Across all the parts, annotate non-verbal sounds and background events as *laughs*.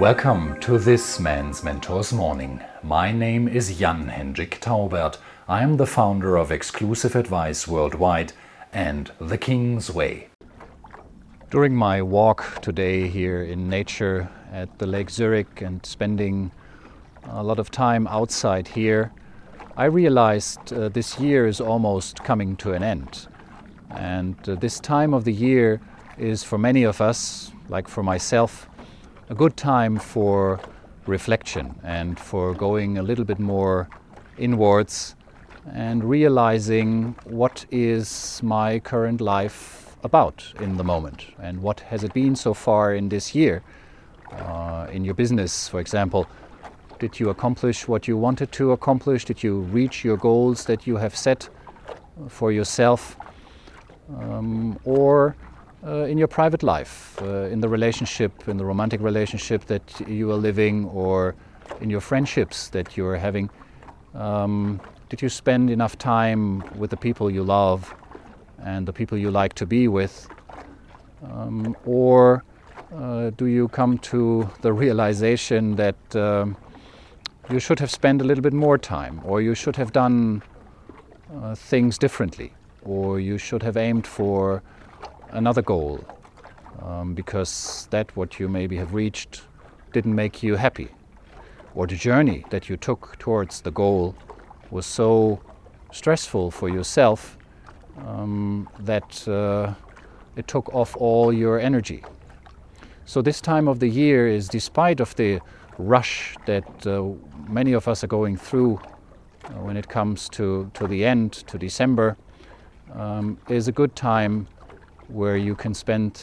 Welcome to this Man's Mentors Morning. My name is Jan Hendrik Taubert. I am the founder of Exclusive Advice Worldwide and The King's Way. During my walk today here in nature at the Lake Zurich and spending a lot of time outside here, I realized uh, this year is almost coming to an end. And uh, this time of the year is for many of us, like for myself, a good time for reflection and for going a little bit more inwards and realizing what is my current life about in the moment and what has it been so far in this year. Uh, in your business, for example, did you accomplish what you wanted to accomplish? Did you reach your goals that you have set for yourself? Um, or uh, in your private life, uh, in the relationship, in the romantic relationship that you are living, or in your friendships that you are having? Um, did you spend enough time with the people you love and the people you like to be with? Um, or uh, do you come to the realization that um, you should have spent a little bit more time, or you should have done uh, things differently, or you should have aimed for another goal um, because that what you maybe have reached didn't make you happy, or the journey that you took towards the goal was so stressful for yourself um, that uh, it took off all your energy. So this time of the year is, despite of the rush that uh, many of us are going through uh, when it comes to, to the end, to December, um, is a good time where you can spend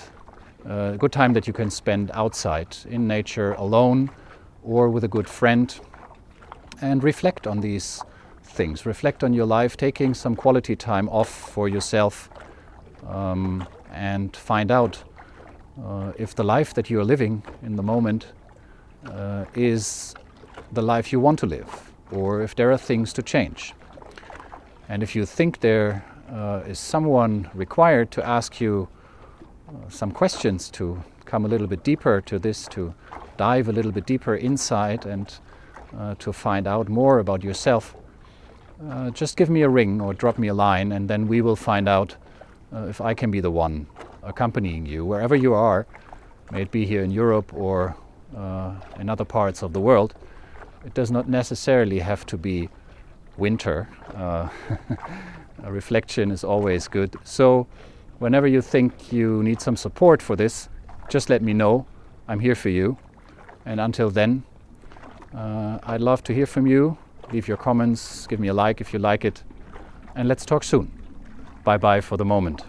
uh, a good time that you can spend outside in nature alone or with a good friend and reflect on these things. Reflect on your life, taking some quality time off for yourself um, and find out uh, if the life that you are living in the moment uh, is the life you want to live, or if there are things to change. And if you think there uh, is someone required to ask you uh, some questions to come a little bit deeper to this, to dive a little bit deeper inside and uh, to find out more about yourself, uh, just give me a ring or drop me a line, and then we will find out uh, if I can be the one accompanying you wherever you are, may it be here in Europe or uh, in other parts of the world. It does not necessarily have to be winter. *laughs* A reflection is always good. So, whenever you think you need some support for this, just let me know. I'm here for you. And until then, uh, I'd love to hear from you. Leave your comments, give me a like if you like it, and let's talk soon. Bye bye for the moment.